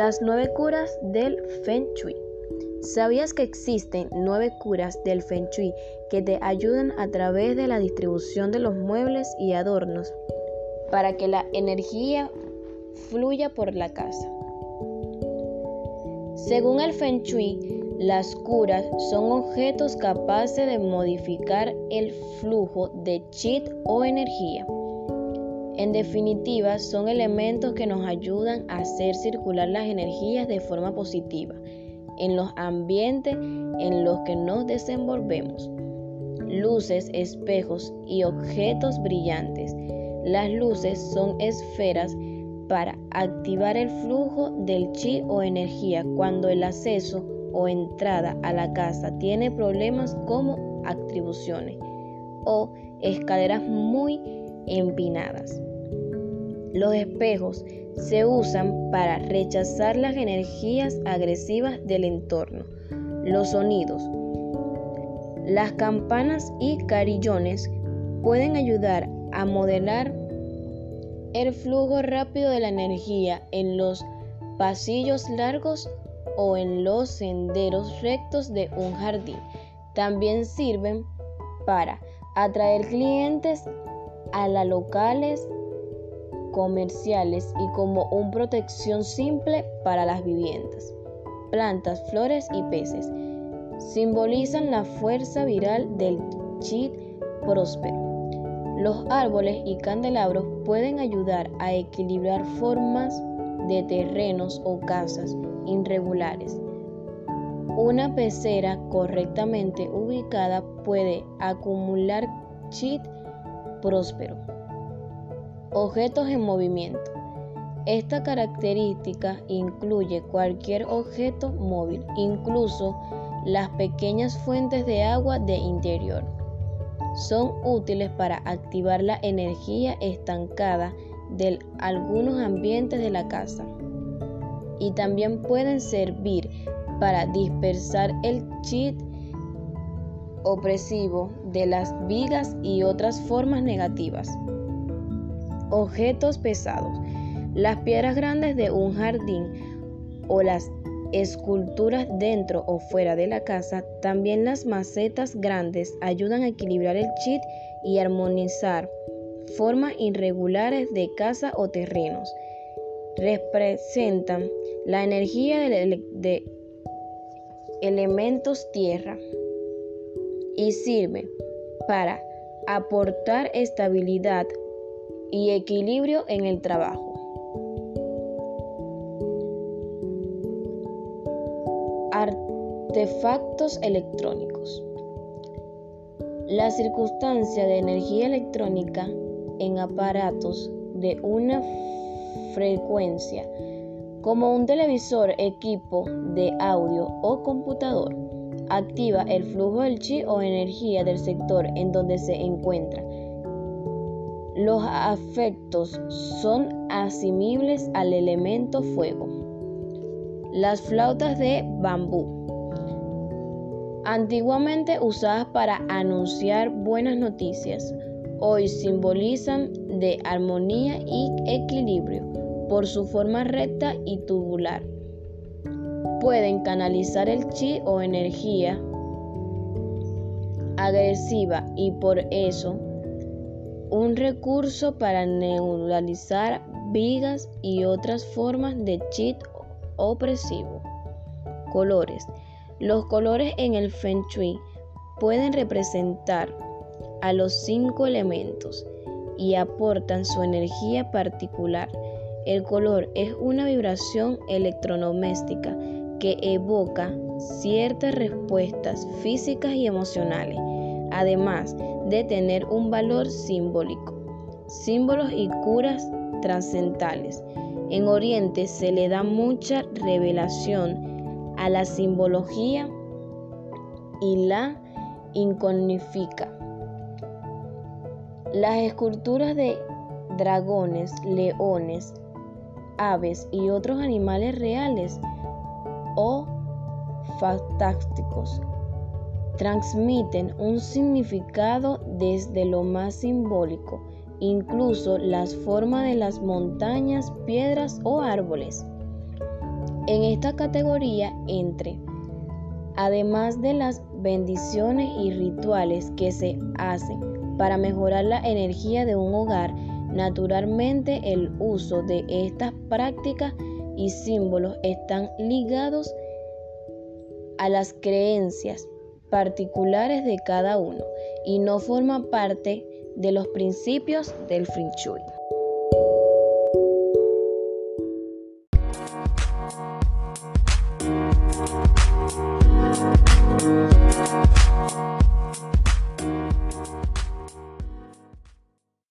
Las nueve curas del Feng Shui. ¿Sabías que existen nueve curas del Feng Shui que te ayudan a través de la distribución de los muebles y adornos para que la energía fluya por la casa? Según el Feng Shui, las curas son objetos capaces de modificar el flujo de chi o energía. En definitiva, son elementos que nos ayudan a hacer circular las energías de forma positiva en los ambientes en los que nos desenvolvemos. Luces, espejos y objetos brillantes. Las luces son esferas para activar el flujo del chi o energía cuando el acceso o entrada a la casa tiene problemas como atribuciones o escaleras muy empinadas. Los espejos se usan para rechazar las energías agresivas del entorno. Los sonidos. Las campanas y carillones pueden ayudar a modelar el flujo rápido de la energía en los pasillos largos o en los senderos rectos de un jardín. También sirven para atraer clientes a las locales comerciales y como una protección simple para las viviendas. Plantas, flores y peces simbolizan la fuerza viral del chi próspero. Los árboles y candelabros pueden ayudar a equilibrar formas de terrenos o casas irregulares. Una pecera correctamente ubicada puede acumular chi próspero. Objetos en movimiento. Esta característica incluye cualquier objeto móvil, incluso las pequeñas fuentes de agua de interior. Son útiles para activar la energía estancada de algunos ambientes de la casa y también pueden servir para dispersar el chi opresivo de las vigas y otras formas negativas. Objetos pesados. Las piedras grandes de un jardín o las esculturas dentro o fuera de la casa, también las macetas grandes ayudan a equilibrar el chi y armonizar formas irregulares de casa o terrenos. Representan la energía de, de elementos tierra y sirve para aportar estabilidad, y equilibrio en el trabajo. Artefactos electrónicos. La circunstancia de energía electrónica en aparatos de una frecuencia, como un televisor, equipo de audio o computador, activa el flujo del chi o energía del sector en donde se encuentra los afectos son asimibles al elemento fuego. Las flautas de bambú. Antiguamente usadas para anunciar buenas noticias, hoy simbolizan de armonía y equilibrio por su forma recta y tubular. Pueden canalizar el chi o energía agresiva y por eso un recurso para neutralizar vigas y otras formas de cheat opresivo. Colores. Los colores en el Feng Shui pueden representar a los cinco elementos y aportan su energía particular. El color es una vibración electrodoméstica que evoca ciertas respuestas físicas y emocionales, además de tener un valor simbólico, símbolos y curas trascendentales. En Oriente se le da mucha revelación a la simbología y la inconifica. Las esculturas de dragones, leones, aves y otros animales reales o fantásticos transmiten un significado desde lo más simbólico, incluso las formas de las montañas, piedras o árboles. En esta categoría entre, además de las bendiciones y rituales que se hacen para mejorar la energía de un hogar, naturalmente el uso de estas prácticas y símbolos están ligados a las creencias particulares de cada uno y no forma parte de los principios del Feng Shui.